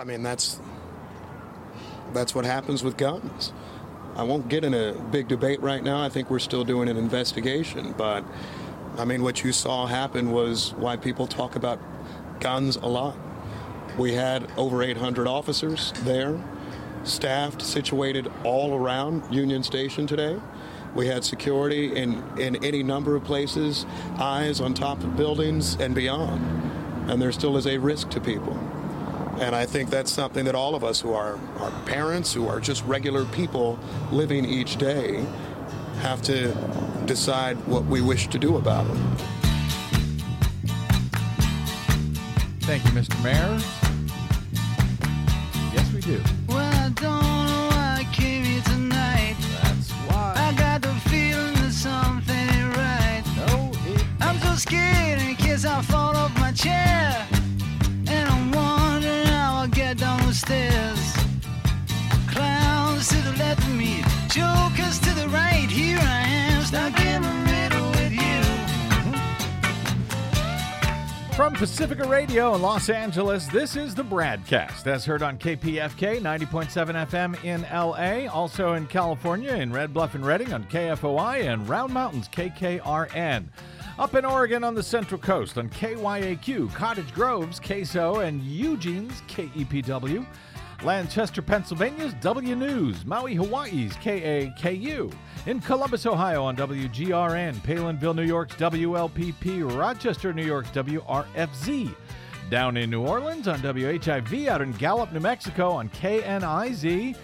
I mean, that's that's what happens with guns. I won't get in a big debate right now. I think we're still doing an investigation, but I mean, what you saw happen was why people talk about guns a lot. We had over 800 officers there, staffed, situated all around Union Station today. We had security in, in any number of places, eyes on top of buildings and beyond. And there still is a risk to people. And I think that's something that all of us who are, are parents, who are just regular people living each day, have to decide what we wish to do about it. Thank you, Mr. Mayor. Yes, we do. Well, I don't know why I came here tonight. That's why. I got the feeling that something ain't right. No, it I'm so scared in case I fall off my chair. Jokers to the right. Here I am, stuck in the middle with you. From Pacifica Radio in Los Angeles, this is the BradCast, as heard on KPFK 90.7 FM in LA, also in California in Red Bluff and Redding on KFOI and Round Mountains KKRN. Up in Oregon on the Central Coast on KYAQ, Cottage Grove's KSO, and Eugene's KEPW. Lancaster, Pennsylvania's W News, Maui, Hawaii's KAKU, in Columbus, Ohio on WGRN, Palenville, New York's WLPP, Rochester, New York's WRFZ, down in New Orleans on WHIV, out in Gallup, New Mexico on KNIZ,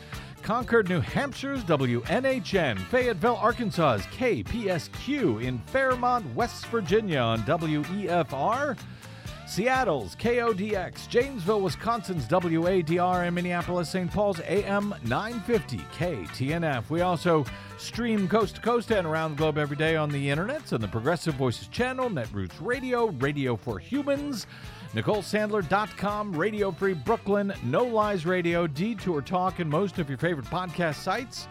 Concord, New Hampshire's WNHN, Fayetteville, Arkansas's KPSQ, in Fairmont, West Virginia on WEFR. Seattle's KODX, Janesville, Wisconsin's WADR, and Minneapolis, St. Paul's AM 950 KTNF. We also stream coast to coast and around the globe every day on the internet on the Progressive Voices channel, Netroots Radio, Radio for Humans, NicoleSandler.com, Radio Free Brooklyn, No Lies Radio, Detour Talk, and most of your favorite podcast sites.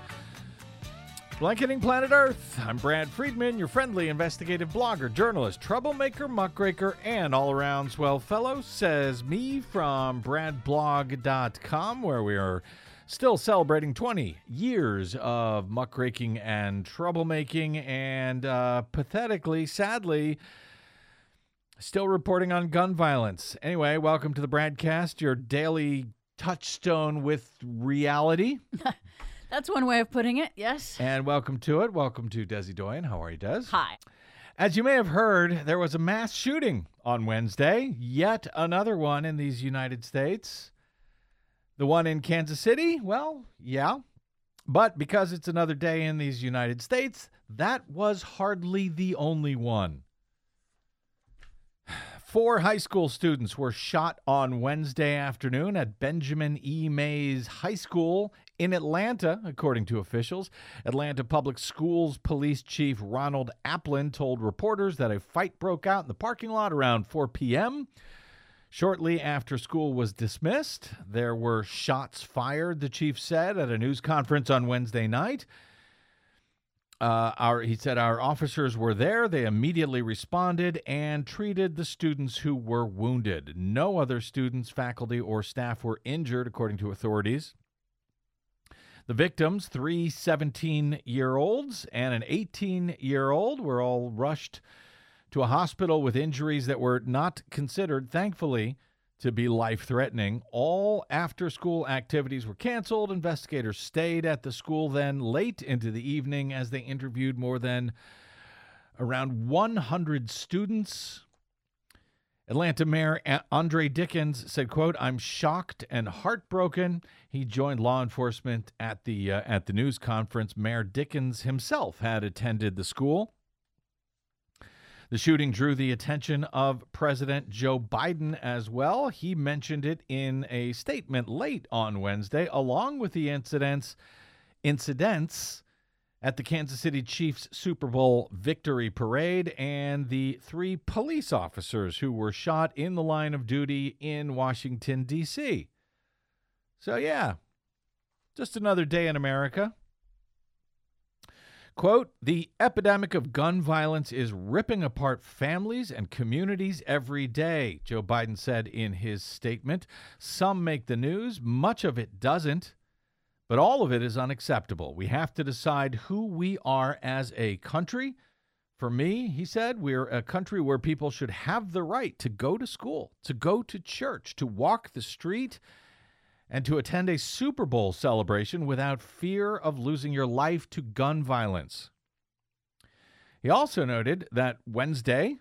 Blanketing Planet Earth. I'm Brad Friedman, your friendly investigative blogger, journalist, troublemaker, muckraker, and all around swell fellow, says me from bradblog.com, where we are still celebrating 20 years of muckraking and troublemaking, and uh, pathetically, sadly, still reporting on gun violence. Anyway, welcome to the BradCast, your daily touchstone with reality. That's one way of putting it, yes. And welcome to it. Welcome to Desi Doyen. How are you, Des? Hi. As you may have heard, there was a mass shooting on Wednesday, yet another one in these United States. The one in Kansas City, well, yeah. But because it's another day in these United States, that was hardly the only one. Four high school students were shot on Wednesday afternoon at Benjamin E. Mays High School in Atlanta, according to officials. Atlanta Public Schools Police Chief Ronald Applin told reporters that a fight broke out in the parking lot around 4 p.m. Shortly after school was dismissed, there were shots fired, the chief said at a news conference on Wednesday night. Uh, our, he said our officers were there. They immediately responded and treated the students who were wounded. No other students, faculty, or staff were injured, according to authorities. The victims, three 17 year olds and an 18 year old, were all rushed to a hospital with injuries that were not considered, thankfully, to be life threatening. All after school activities were canceled. Investigators stayed at the school then late into the evening as they interviewed more than around 100 students. Atlanta Mayor Andre Dickens said, "quote I'm shocked and heartbroken." He joined law enforcement at the uh, at the news conference. Mayor Dickens himself had attended the school. The shooting drew the attention of President Joe Biden as well. He mentioned it in a statement late on Wednesday, along with the incidents incidents at the Kansas City Chiefs Super Bowl victory parade and the three police officers who were shot in the line of duty in Washington, D.C. So, yeah, just another day in America. Quote, the epidemic of gun violence is ripping apart families and communities every day, Joe Biden said in his statement. Some make the news, much of it doesn't, but all of it is unacceptable. We have to decide who we are as a country. For me, he said, we're a country where people should have the right to go to school, to go to church, to walk the street, and to attend a Super Bowl celebration without fear of losing your life to gun violence. He also noted that Wednesday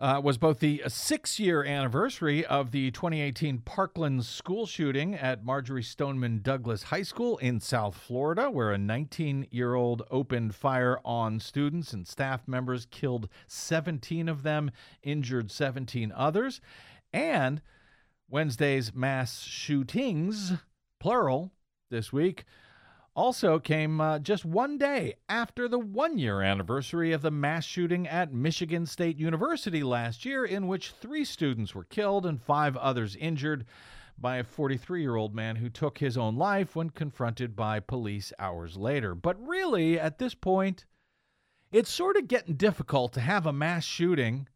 uh, was both the six year anniversary of the 2018 Parkland school shooting at Marjory Stoneman Douglas High School in South Florida, where a 19 year old opened fire on students and staff members, killed 17 of them, injured 17 others. And Wednesday's mass shootings, plural, this week, also came uh, just one day after the one year anniversary of the mass shooting at Michigan State University last year, in which three students were killed and five others injured by a 43 year old man who took his own life when confronted by police hours later. But really, at this point, it's sort of getting difficult to have a mass shooting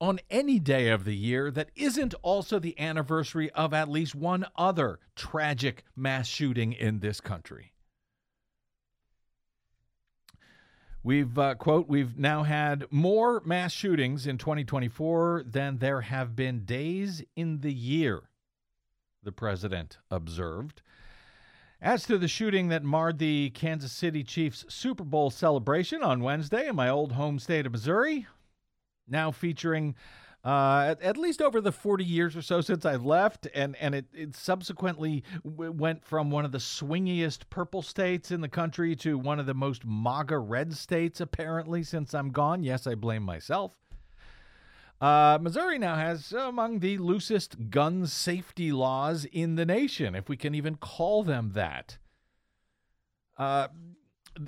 on any day of the year that isn't also the anniversary of at least one other tragic mass shooting in this country. We've, uh, quote, we've now had more mass shootings in 2024 than there have been days in the year, the president observed. As to the shooting that marred the Kansas City Chiefs Super Bowl celebration on Wednesday in my old home state of Missouri, now featuring uh, at, at, least over the 40 years or so since I left, and, and it, it subsequently w- went from one of the swingiest purple states in the country to one of the most MAGA red states, apparently, since I'm gone. Yes, I blame myself. Uh, Missouri now has among the loosest gun safety laws in the nation, if we can even call them that. Uh,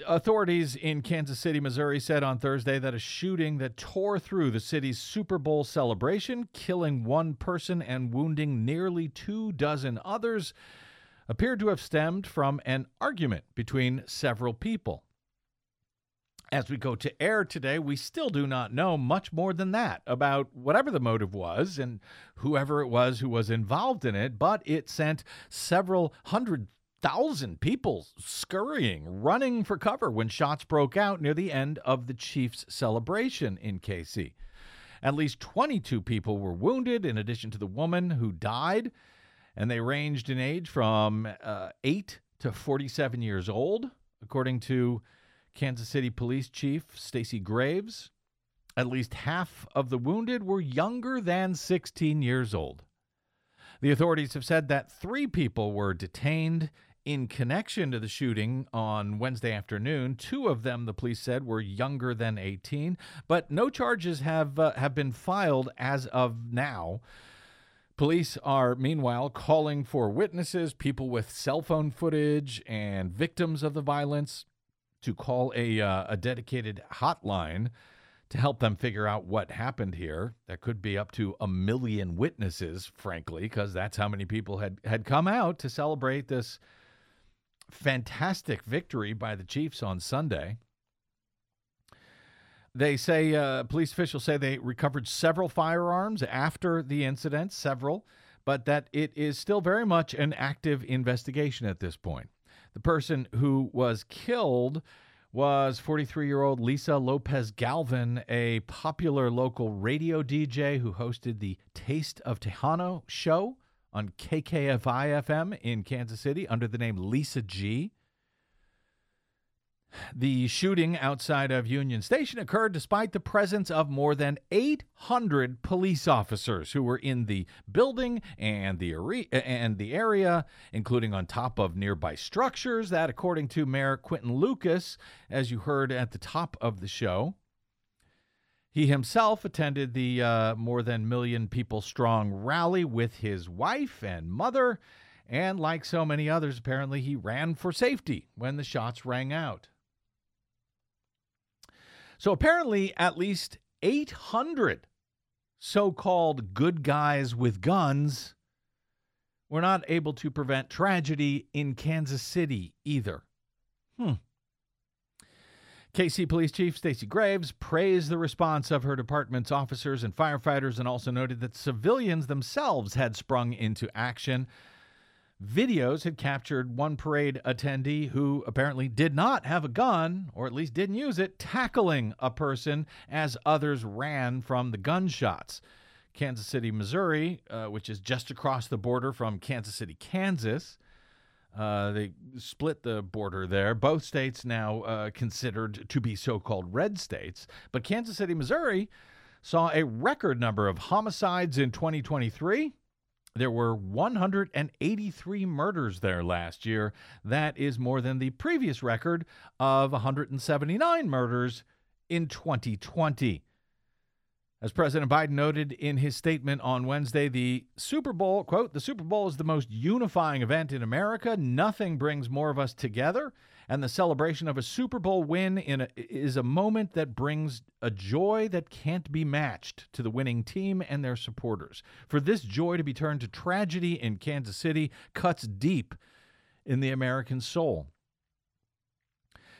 Authorities in Kansas City, Missouri said on Thursday that a shooting that tore through the city's Super Bowl celebration, killing one person and wounding nearly two dozen others, appeared to have stemmed from an argument between several people. As we go to air today, we still do not know much more than that about whatever the motive was and whoever it was who was involved in it, but it sent several hundred thousand people scurrying, running for cover when shots broke out near the end of the Chiefs' celebration in KC. At least 22 people were wounded, in addition to the woman who died, and they ranged in age from uh, 8 to 47 years old, according to Kansas City Police Chief Stacey Graves. At least half of the wounded were younger than 16 years old. The authorities have said that three people were detained in connection to the shooting on Wednesday afternoon. Two of them, the police said, were younger than 18, but no charges have uh, have been filed as of now. Police are meanwhile calling for witnesses, people with cell phone footage, and victims of the violence to call a uh, a dedicated hotline to help them figure out what happened here. That could be up to a million witnesses, frankly, because that's how many people had had come out to celebrate this fantastic victory by the Chiefs on Sunday. They say, uh, police officials say they recovered several firearms after the incident, several, but that it is still very much an active investigation at this point. The person who was killed was 43 year old Lisa Lopez Galvin, a popular local radio DJ who hosted the Taste of Tejano show on KKFI FM in Kansas City under the name Lisa G. The shooting outside of Union Station occurred despite the presence of more than 800 police officers who were in the building and the area, and the area, including on top of nearby structures. That, according to Mayor Quinton Lucas, as you heard at the top of the show, he himself attended the uh, more than million people strong rally with his wife and mother, and like so many others, apparently he ran for safety when the shots rang out. So apparently, at least 800 so called good guys with guns were not able to prevent tragedy in Kansas City either. Hmm. KC Police Chief Stacey Graves praised the response of her department's officers and firefighters and also noted that civilians themselves had sprung into action. Videos had captured one parade attendee who apparently did not have a gun, or at least didn't use it, tackling a person as others ran from the gunshots. Kansas City, Missouri, uh, which is just across the border from Kansas City, Kansas, uh, they split the border there. Both states now uh, considered to be so called red states. But Kansas City, Missouri saw a record number of homicides in 2023. There were 183 murders there last year. That is more than the previous record of 179 murders in 2020. As President Biden noted in his statement on Wednesday, the Super Bowl, quote, the Super Bowl is the most unifying event in America. Nothing brings more of us together. And the celebration of a Super Bowl win in a, is a moment that brings a joy that can't be matched to the winning team and their supporters. For this joy to be turned to tragedy in Kansas City cuts deep in the American soul.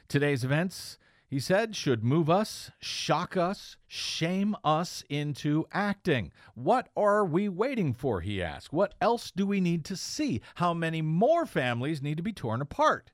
Today's events he said, should move us, shock us, shame us into acting. What are we waiting for? He asked. What else do we need to see? How many more families need to be torn apart?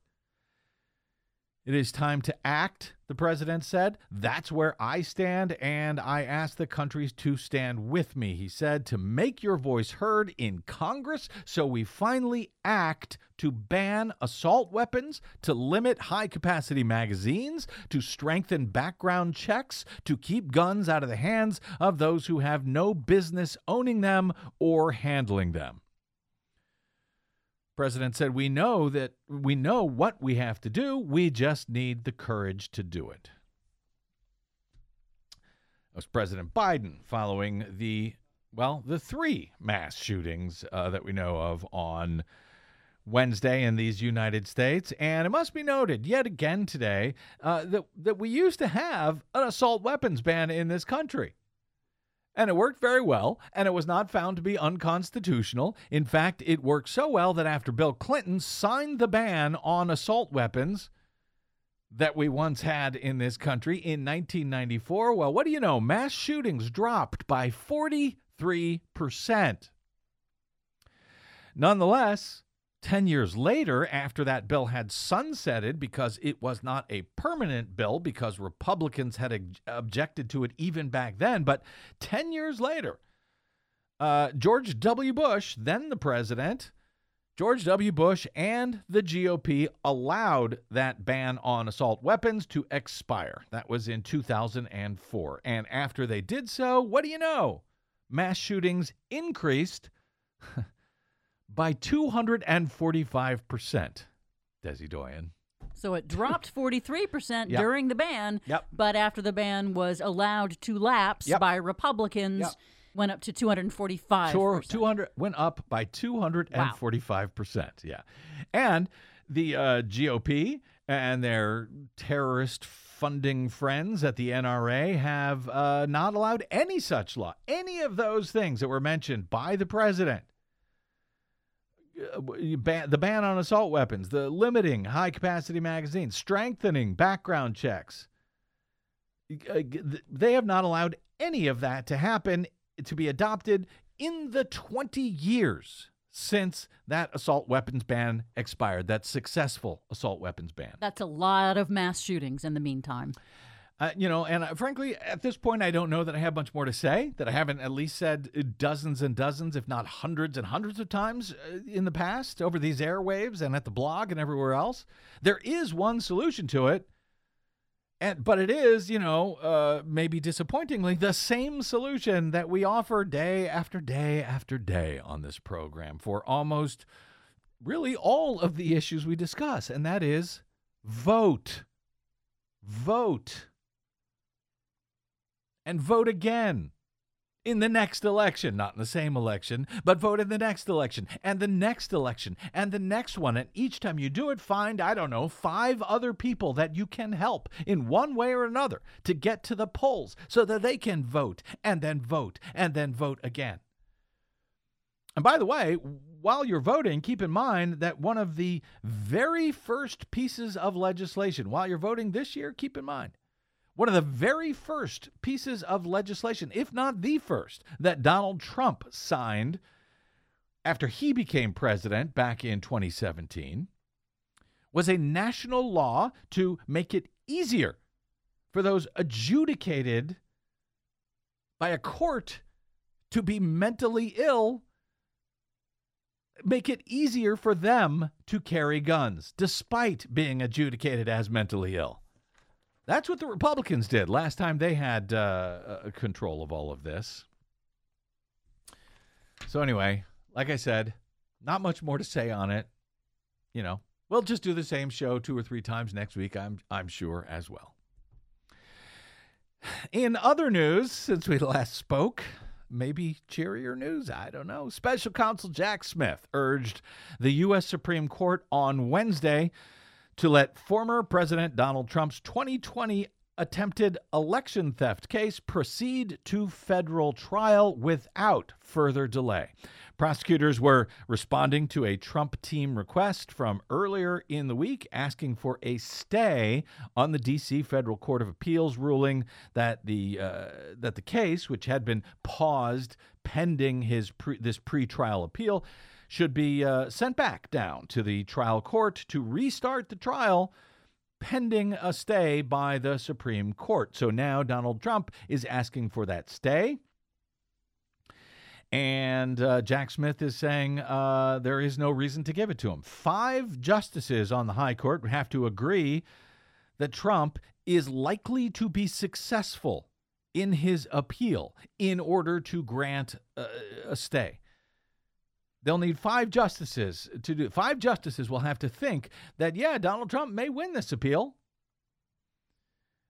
It is time to act, the president said. That's where I stand, and I ask the countries to stand with me, he said, to make your voice heard in Congress so we finally act to ban assault weapons, to limit high capacity magazines, to strengthen background checks, to keep guns out of the hands of those who have no business owning them or handling them. President said, "We know that we know what we have to do. We just need the courage to do it." That was President Biden following the well, the three mass shootings uh, that we know of on Wednesday in these United States. And it must be noted yet again today uh, that that we used to have an assault weapons ban in this country. And it worked very well, and it was not found to be unconstitutional. In fact, it worked so well that after Bill Clinton signed the ban on assault weapons that we once had in this country in 1994, well, what do you know? Mass shootings dropped by 43%. Nonetheless, 10 years later, after that bill had sunsetted because it was not a permanent bill, because Republicans had ob- objected to it even back then, but 10 years later, uh, George W. Bush, then the president, George W. Bush and the GOP allowed that ban on assault weapons to expire. That was in 2004. And after they did so, what do you know? Mass shootings increased by 245%. Desi Doyen. So it dropped 43% Yep. during the ban, Yep. but after the ban was allowed to lapse Yep. by Republicans, went up to 245. Two- 200 went up by 245%. Yeah. And the uh, GOP and their terrorist funding friends at the NRA have uh, not allowed any such law, any of those things that were mentioned by the president. Uh, the ban on assault weapons, the limiting high capacity magazines, strengthening background checks. Uh, They have not allowed any of that to happen, to be adopted in the 20 years since that assault weapons ban expired, that successful assault weapons ban. That's a lot of mass shootings in the meantime. Uh, you know, and uh, frankly, at this point, I don't know that I have much more to say. That I haven't at least said dozens and dozens, if not hundreds and hundreds of times uh, in the past over these airwaves and at the blog and everywhere else. There is one solution to it, and but it is, you know, uh, maybe disappointingly, the same solution that we offer day after day after day on this program for almost really all of the issues we discuss, and that is vote. Vote and vote again in the next election, not in the same election, but vote in the next election and the next election and the next one. And each time you do it, find, I don't know, five other people that you can help in one way or another to get to the polls so that they can vote and then vote and then vote again. And by the way, while you're voting, keep in mind that one of the very first pieces of legislation, while you're voting this year, keep in mind, one of the very first pieces of legislation, if not the first, that Donald Trump signed after he became president back in 2017 was a national law to make it easier for those adjudicated by a court to be mentally ill, make it easier for them to carry guns despite being adjudicated as mentally ill. That's what the Republicans did last time they had uh, control of all of this. So, anyway, like I said, not much more to say on it. You know, we'll just do the same show two or three times next week, I'm, I'm sure, as well. In other news, since we last spoke, maybe cheerier news, I don't know. Special Counsel Jack Smith urged the U.S. Supreme Court on Wednesday to let former President Donald Trump's 2020 attempted election theft case proceed to federal trial without further delay. Prosecutors were responding to a Trump team request from earlier in the week asking for a stay on the D.C. Federal Court of Appeals ruling that the uh, that the case, which had been paused pending his pre- this pretrial appeal, should be uh, sent back down to the trial court to restart the trial pending a stay by the Supreme Court. So now Donald Trump is asking for that stay. And uh, Jack Smith is saying uh, there is no reason to give it to him. Five justices on the High Court have to agree that Trump is likely to be successful in his appeal in order to grant uh, a stay. They'll need five justices to do. Five justices will have to think that yeah, Donald Trump may win this appeal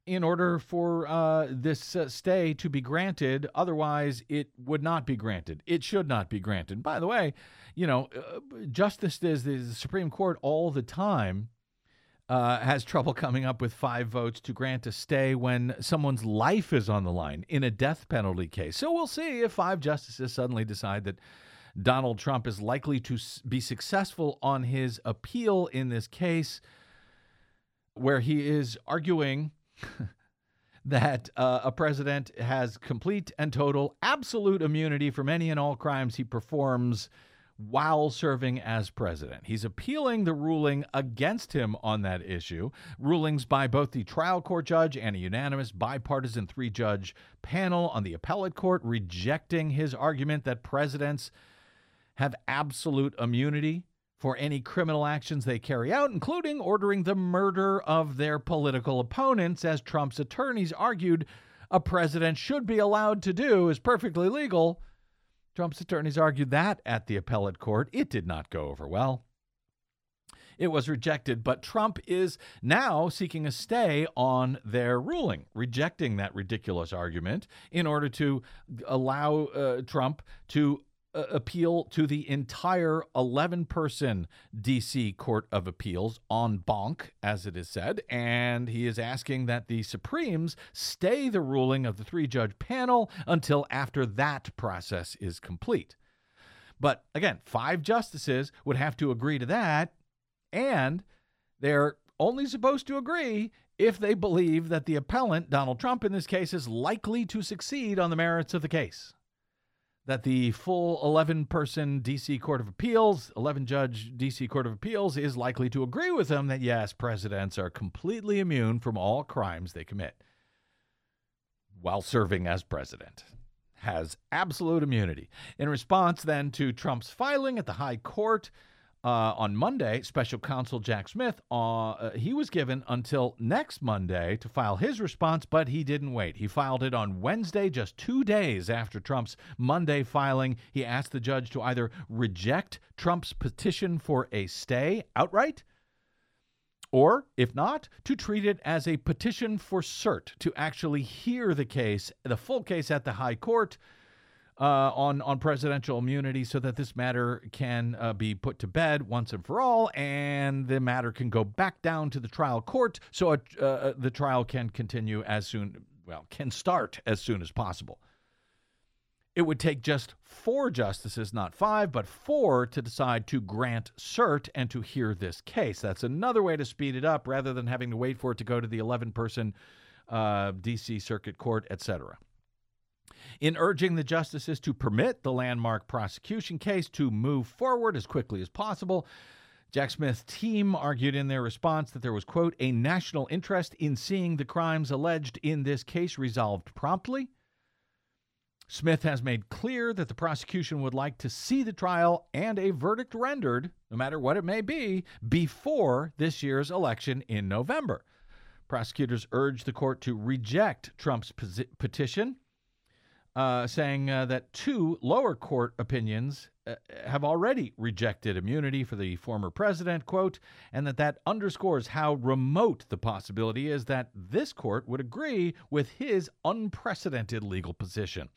in order for uh, this uh, stay to be granted. Otherwise, it would not be granted. It should not be granted. By the way, you know, uh, justice is the Supreme Court all the time. Uh, has trouble coming up with five votes to grant a stay when someone's life is on the line in a death penalty case. So we'll see if five justices suddenly decide that Donald Trump is likely to be successful on his appeal in this case, where he is arguing that uh, a president has complete and total absolute immunity from any and all crimes he performs while serving as president. He's appealing the ruling against him on that issue, rulings by both the trial court judge and a unanimous bipartisan three judge panel on the appellate court rejecting his argument that presidents have absolute immunity for any criminal actions they carry out, including ordering the murder of their political opponents, as Trump's attorneys argued a president should be allowed to do is perfectly legal. Trump's attorneys argued that at the appellate court. It did not go over well. It was rejected, but Trump is now seeking a stay on their ruling, rejecting that ridiculous argument in order to allow uh, Trump to appeal to the entire 11 person DC Court of Appeals en banc, as it is said, and he is asking that the Supremes stay the ruling of the three judge panel until after that process is complete. But again, five justices would have to agree to that, and they're only supposed to agree if they believe that the appellant, Donald Trump in this case, is likely to succeed on the merits of the case that the full 11 person DC Court of Appeals, 11 judge DC Court of Appeals is likely to agree with them that yes, presidents are completely immune from all crimes they commit while serving as president. Has absolute immunity. In response, then, to Trump's filing at the High Court, uh, on Monday, special counsel Jack Smith, uh, uh, he was given until next Monday to file his response, but he didn't wait. He filed it on Wednesday, just two days after Trump's Monday filing. He asked the judge to either reject Trump's petition for a stay outright, or, if not, to treat it as a petition for cert to actually hear the case, the full case at the High Court uh, on on presidential immunity, so that this matter can uh, be put to bed once and for all, and the matter can go back down to the trial court, so uh, uh, the trial can continue as soon, well, can start as soon as possible. it would take just four justices, not five, but four, to decide to grant cert and to hear this case. That's another way to speed it up rather than having to wait for it to go to the 11 person uh, D.C. Circuit Court, etc. In urging the justices to permit the landmark prosecution case to move forward as quickly as possible, Jack Smith's team argued in their response that there was, quote, a national interest in seeing the crimes alleged in this case resolved promptly. Smith has made clear that the prosecution would like to see the trial and a verdict rendered, no matter what it may be, before this year's election in November. Prosecutors urged the court to reject Trump's petition uh, saying uh, that two lower court opinions uh, have already rejected immunity for the former president, quote, and that that underscores how remote the possibility is that this court would agree with his unprecedented legal position.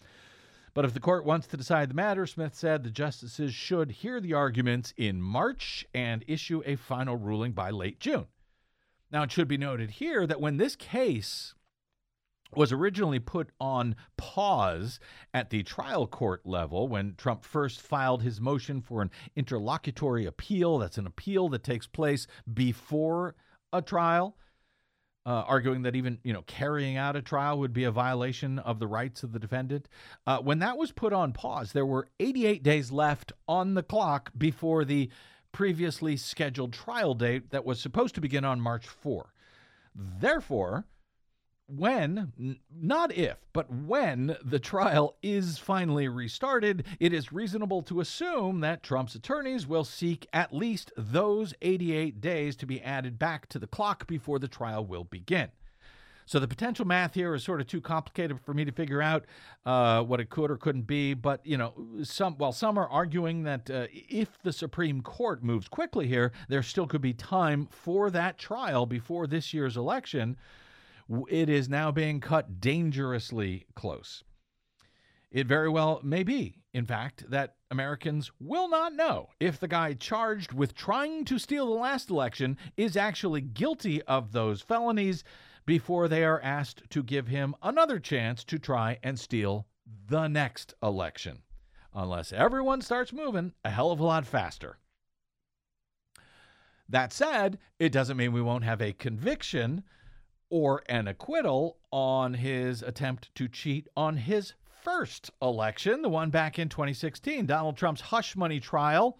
But if the court wants to decide the matter, Smith said the justices should hear the arguments in March and issue a final ruling by late June. Now, it should be noted here that when this case was originally put on pause at the trial court level when Trump first filed his motion for an interlocutory appeal. That's an appeal that takes place before a trial. Uh, arguing that even you know carrying out a trial would be a violation of the rights of the defendant. Uh, when that was put on pause, there were 88 days left on the clock before the previously scheduled trial date that was supposed to begin on March 4. Therefore, when, not if, but when the trial is finally restarted, it is reasonable to assume that Trump's attorneys will seek at least those 88 days to be added back to the clock before the trial will begin. So the potential math here is sort of too complicated for me to figure out uh, what it could or couldn't be. But you know, some while some are arguing that uh, if the Supreme Court moves quickly here, there still could be time for that trial before this year's election it is now being cut dangerously close. It very well may be, in fact, that Americans will not know if the guy charged with trying to steal the last election is actually guilty of those felonies before they are asked to give him another chance to try and steal the next election, unless everyone starts moving a hell of a lot faster. That said, it doesn't mean we won't have a conviction or an acquittal on his attempt to cheat on his first election, the one back in 2016, Donald Trump's hush money trial.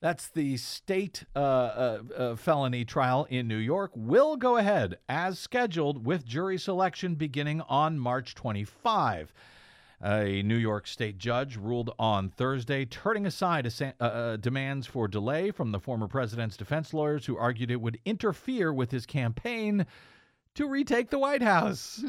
That's the state uh, uh, uh, felony trial in New York, will go ahead as scheduled with jury selection beginning on March 25. A New York state judge ruled on Thursday, turning aside uh, uh, demands for delay from the former president's defense lawyers who argued it would interfere with his campaign to retake the White House.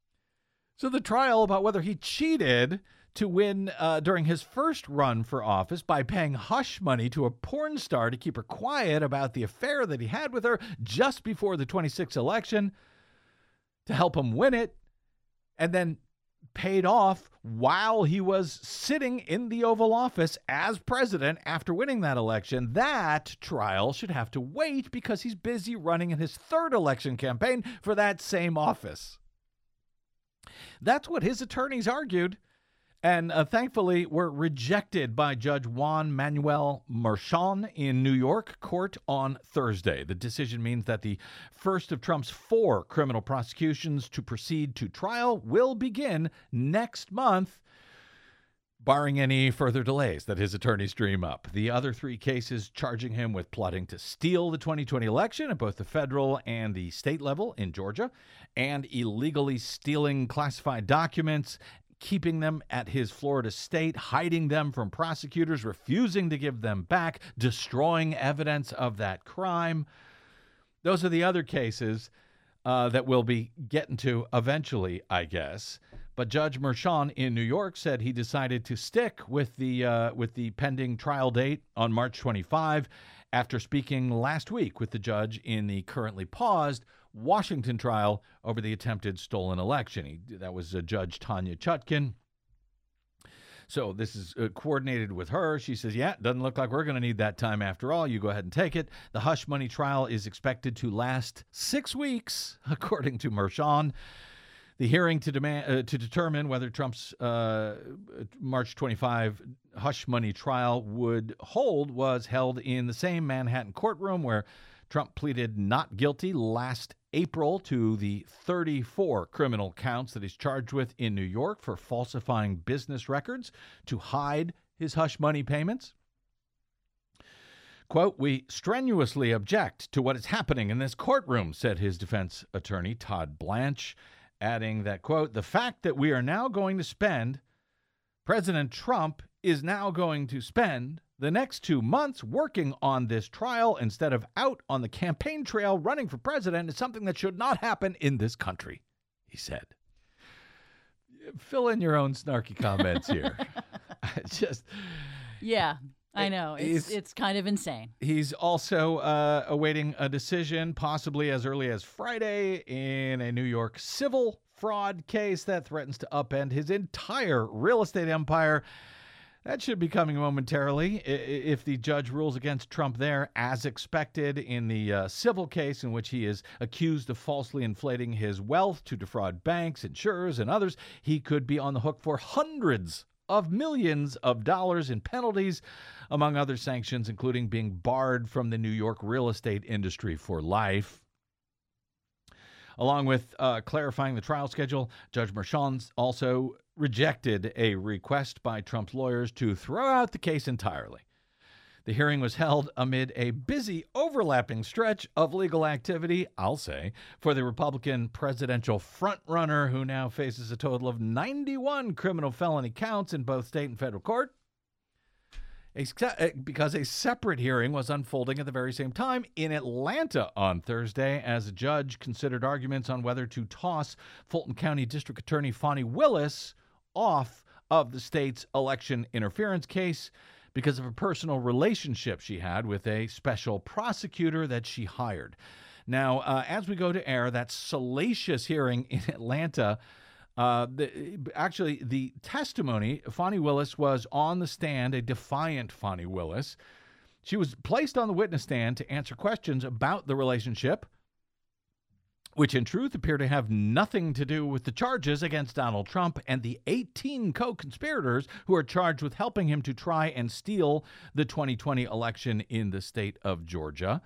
so the trial about whether he cheated to win uh, during his first run for office by paying hush money to a porn star to keep her quiet about the affair that he had with her just before the 26th election to help him win it, and then paid off while he was sitting in the Oval Office as president after winning that election. That trial should have to wait because he's busy running in his third election campaign for that same office. That's what his attorneys argued and uh, thankfully were rejected by Judge Juan Manuel Merchan in New York court on Thursday. The decision means that the first of Trump's four criminal prosecutions to proceed to trial will begin next month barring any further delays that his attorneys dream up. The other three cases charging him with plotting to steal the 2020 election at both the federal and the state level in Georgia, and illegally stealing classified documents keeping them at his Florida state, hiding them from prosecutors, refusing to give them back, destroying evidence of that crime. Those are the other cases uh, that we'll be getting to eventually, I guess. But Judge Merchan in New York said he decided to stick with the uh, with the pending trial date on March 25 after speaking last week with the judge in the currently paused Washington trial over the attempted stolen election. He, that was uh, Judge Tanya Chutkan. So this is uh, coordinated with her. She says, "Yeah, doesn't look like we're going to need that time after all. You go ahead and take it." The hush money trial is expected to last six weeks, according to Merchan. The hearing to demand uh, to determine whether Trump's uh, March 25 hush money trial would hold was held in the same Manhattan courtroom where Trump pleaded not guilty last April to the 34 criminal counts that he's charged with in New York for falsifying business records to hide his hush money payments. Quote, we strenuously object to what is happening in this courtroom, said his defense attorney, Todd Blanche, adding that, quote, the fact that we are now going to spend, President Trump is now going to spend the next two months working on this trial instead of out on the campaign trail running for president is something that should not happen in this country, he said. Fill in your own snarky comments here. Just Yeah, I know. It's, It's- kind of insane. He's also uh, awaiting a decision, possibly as early as Friday, in a New York civil fraud case that threatens to upend his entire real estate empire. That should be coming momentarily if the judge rules against Trump there, as expected in the uh, civil case in which he is accused of falsely inflating his wealth to defraud banks, insurers, and others. He could be on the hook for hundreds of millions of dollars in penalties, among other sanctions, including being barred from the New York real estate industry for life. Along with uh, clarifying the trial schedule, Judge Merchan also rejected a request by Trump's lawyers to throw out the case entirely. The hearing was held amid a busy, overlapping stretch of legal activity, I'll say, for the Republican presidential frontrunner who now faces a total of 91 criminal felony counts in both state and federal court. Uh, because a separate hearing was unfolding at the very same time in Atlanta on Thursday as a judge considered arguments on whether to toss Fulton County District Attorney Fani Willis off of the state's election interference case because of a personal relationship she had with a special prosecutor that she hired. Now, uh, as we go to air, that salacious hearing in Atlanta uh, the, actually, the testimony, Fani Willis was on the stand, a defiant Fani Willis. She was placed on the witness stand to answer questions about the relationship, which in truth appear to have nothing to do with the charges against Donald Trump and the 18 co conspirators who are charged with helping him to try and steal the 2020 election in the state of Georgia.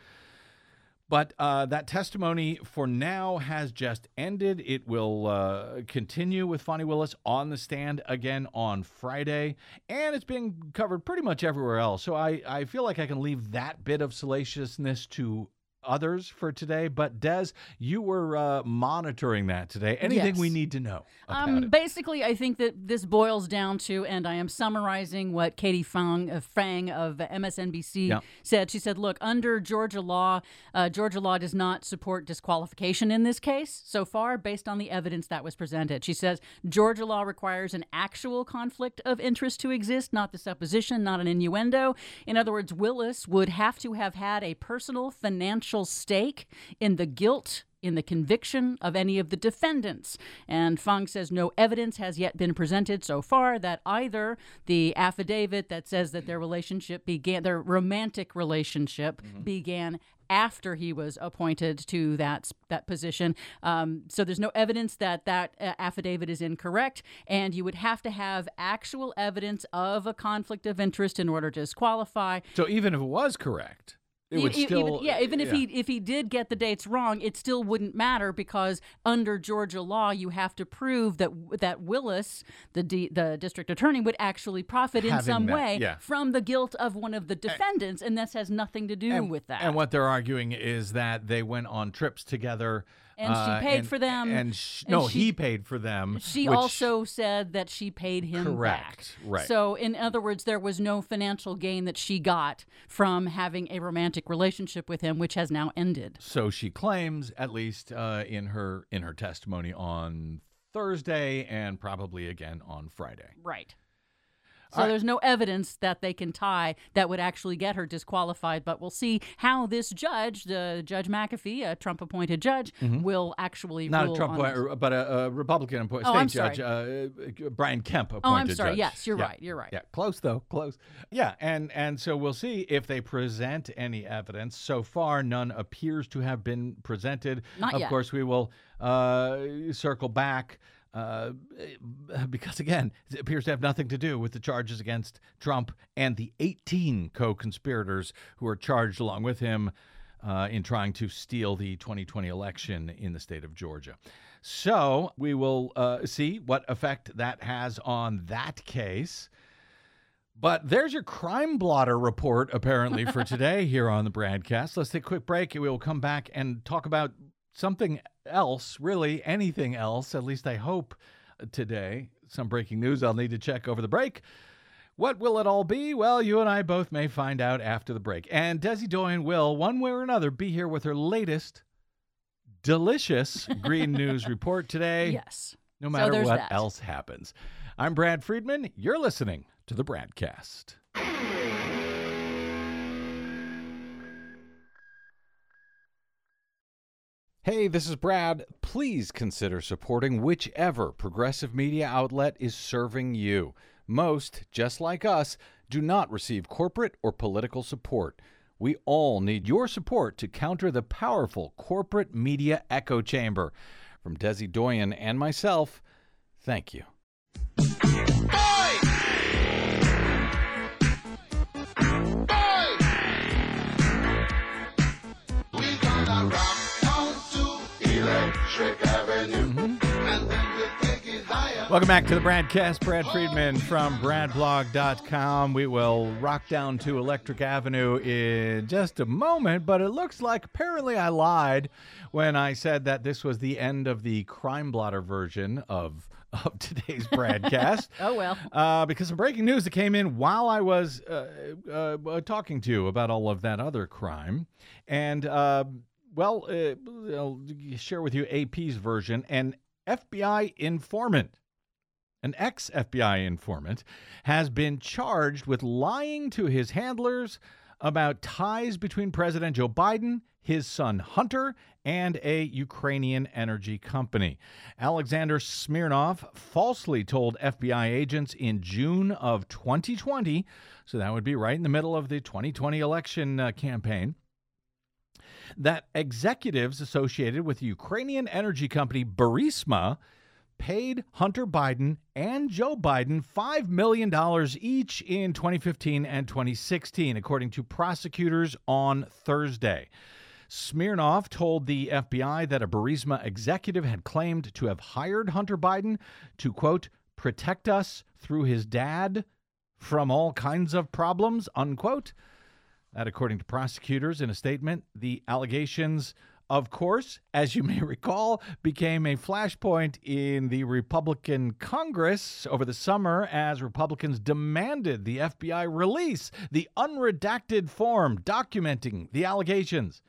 But uh, that testimony for now has just ended. It will uh, continue with Fani Willis on the stand again on Friday, and it's being covered pretty much everywhere else. So I, I feel like I can leave that bit of salaciousness to others for today. But Des, you were uh, monitoring that today. Anything Yes. we need to know Um, it? basically, I think that this boils down to, and I am summarizing what Katie Phang, uh, Phang of MSNBC Yeah. said. She said, "Look, under Georgia law, uh, Georgia law does not support disqualification in this case so far, based on the evidence that was presented." She says Georgia law requires an actual conflict of interest to exist, not the supposition, not an innuendo. In other words, Willis would have to have had a personal financial stake in the guilt in the conviction of any of the defendants. And Phang says no evidence has yet been presented so far that either the affidavit that says that their relationship began, their romantic relationship began after he was appointed to that that position. Um, so there's no evidence that that uh, affidavit is incorrect, and you would have to have actual evidence of a conflict of interest in order to disqualify. so even if it was correct, it would still. even, yeah, even if he if he did get the dates wrong, it still wouldn't matter because under Georgia law, you have to prove that that Willis, the D, the district attorney, would actually profit in Having some that, way yeah. from the guilt of one of the defendants, and this has nothing to do and, with that. And what they're arguing is that they went on trips together. And she uh, paid and- for them, And, sh- and no, she- he paid for them. she which- also said that she paid him Correct, back. right. So, in other words, there was no financial gain that she got from having a romantic relationship with him, which has now ended. So she claims, at least uh, in her in her testimony on Thursday, and probably again on Friday. Right. So there's no evidence that they can tie that would actually get her disqualified. But we'll see how this judge, the Judge McAfee, a Trump-appointed judge, will actually Mm-hmm. Not a Trump, on this. appoint- but a, a Republican appointed Oh, state judge, uh, Brian Kemp appointed Oh, I'm sorry. judge. Yes, you're Yeah. right. You're right. Yeah, close though, close. Yeah, and and so we'll see if they present any evidence. So far, none appears to have been presented. Not of yet. course, we will uh, circle back. Uh, because again, it appears to have nothing to do with the charges against Trump and the 18 co conspirators who are charged along with him uh, in trying to steal the 2020 election in the state of Georgia. So we will uh, see what effect that has on that case. But there's your crime blotter report, apparently, for today here on the BradCast. Let's take a quick break and we will come back and talk about something else, really anything else, at least I hope uh, today. Some breaking news I'll need to check over the break. What will it all be? Well, you and I both may find out after the break. And Desi Doyen will, one way or another, be here with her latest delicious green news report today Yes. no matter there's what that. else happens. I'm Brad Friedman. You're listening to the BradCast. Hey, this is Brad. Please consider supporting whichever progressive media outlet is serving you. Most, just like us, do not receive corporate or political support. We all need your support to counter the powerful corporate media echo chamber. From Desi Doyen and myself, thank you. Electric Avenue, and then we'll take it higher. Welcome back to the BradCast. Brad Friedman from BradBlog.com. We will rock down to Electric Avenue in just a moment, but it looks like apparently I lied when I said that this was the end of the crime blotter version of, of today's BradCast. Oh, well. Uh, because some breaking news that came in while I was uh, uh, uh, talking to you about all of that other crime. And, uh, well, uh, I'll share with you AP's version. An FBI informant, an ex FBI informant, has been charged with lying to his handlers about ties between President Joe Biden, his son Hunter, and a Ukrainian energy company. Alexander Smirnov falsely told FBI agents in June of 2020, so that would be right in the middle of the 2020 election uh, campaign, that executives associated with Ukrainian energy company Burisma paid Hunter Biden and Joe Biden $5 million each in 2015 and 2016, according to prosecutors on Thursday. Smirnov told the FBI that a Burisma executive had claimed to have hired Hunter Biden to, quote, protect us through his dad from all kinds of problems, unquote. That, according to prosecutors in a statement, the allegations, of course, as you may recall, became a flashpoint in the Republican Congress over the summer as Republicans demanded the FBI release the unredacted form documenting the allegations.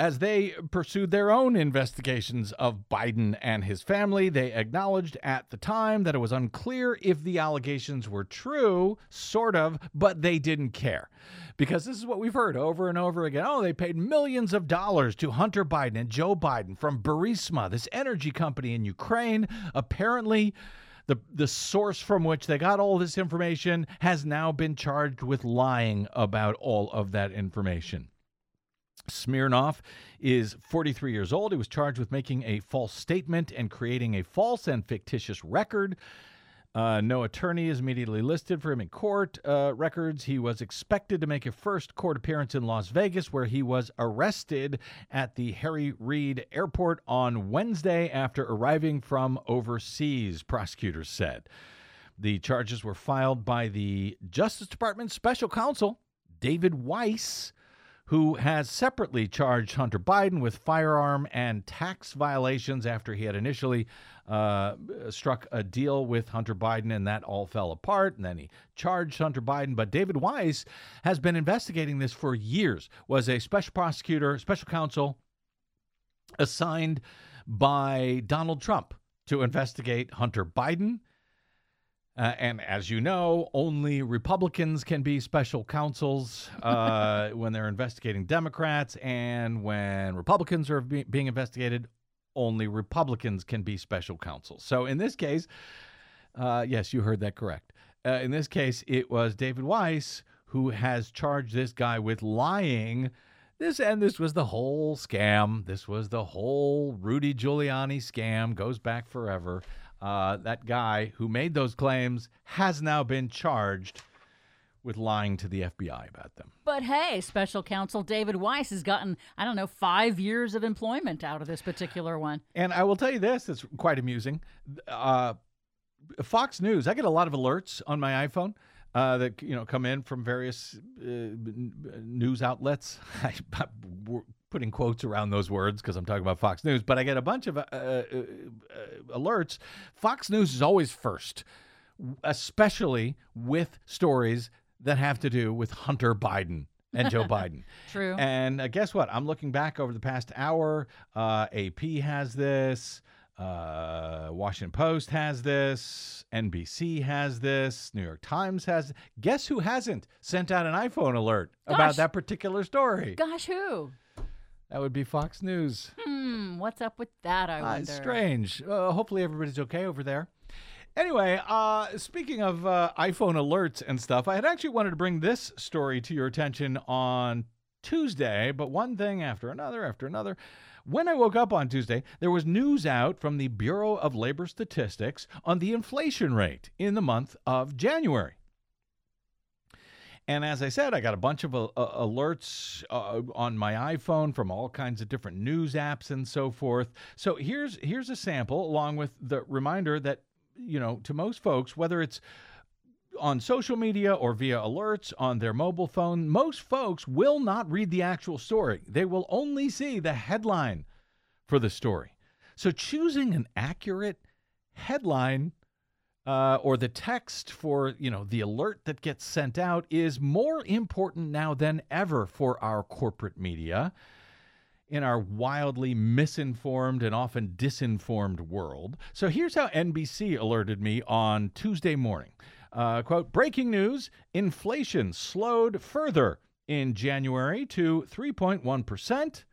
As they pursued their own investigations of Biden and his family, they acknowledged at the time that it was unclear if the allegations were true, sort of, but they didn't care. Because this is what we've heard over and over again. Oh, they paid millions of dollars to Hunter Biden and Joe Biden from Burisma, this energy company in Ukraine. Apparently, the, the source from which they got all this information has now been charged with lying about all of that information. Smirnov is 43 years old. He was charged with making a false statement and creating a false and fictitious record. Uh, no attorney is immediately listed for him in court uh, records. He was expected to make a first court appearance in Las Vegas, where he was arrested at the Harry Reid Airport on Wednesday after arriving from overseas, prosecutors said. The charges were filed by the Justice Department special counsel, David Weiss who has separately charged Hunter Biden with firearm and tax violations after he had initially uh, struck a deal with Hunter Biden and that all fell apart. And then he charged Hunter Biden. But David Weiss has been investigating this for years, was a special prosecutor, special counsel assigned by Donald Trump to investigate Hunter Biden. Uh, and as you know, only Republicans can be special counsels uh, when they're investigating Democrats. And when Republicans are be- being investigated, only Republicans can be special counsels. So in this case, uh, yes, you heard that correct. Uh, in this case, it was David Weiss who has charged this guy with lying. This and this was the whole scam. This was the whole Rudy Giuliani scam. Goes back forever. Uh, that guy who made those claims has now been charged with lying to the FBI about them. But hey, special counsel David Weiss has gotten, I don't know, five years of employment out of this particular one. And I will tell you this: it's quite amusing. Uh, Fox News. I get a lot of alerts on my iPhone uh, that you know come in from various uh, news outlets. I, am putting quotes around those words because I'm talking about Fox News, but I get a bunch of uh, uh, uh, alerts. Fox News is always first, especially with stories that have to do with Hunter Biden and Joe Biden. True. And uh, guess what? I'm looking back over the past hour. Uh, AP has this. Uh, Washington Post has this. NBC has this. New York Times has. Guess who hasn't sent out an iPhone alert Gosh. about that particular story? Gosh, who? That would be Fox News. Hmm, what's up with that? I Uh, wonder. strange. Uh, hopefully everybody's okay over there. Anyway, uh, speaking of uh, iPhone alerts and stuff, I had actually wanted to bring this story to your attention on Tuesday, but one thing after another after another. When I woke up on Tuesday, there was news out from the Bureau of Labor Statistics on the inflation rate in the month of January. And as I said, I got a bunch of uh, alerts uh, on my iPhone from all kinds of different news apps and so forth. So here's here's a sample, along with the reminder that you know to most folks, whether it's on social media or via alerts on their mobile phone, most folks will not read the actual story. They will only see the headline for the story. So choosing an accurate headline uh, or the text for you know the alert that gets sent out is more important now than ever for our corporate media in our wildly misinformed and often disinformed world. So here's how NBC alerted me on Tuesday morning. Uh, quote, breaking news inflation slowed further in January to 3.1%,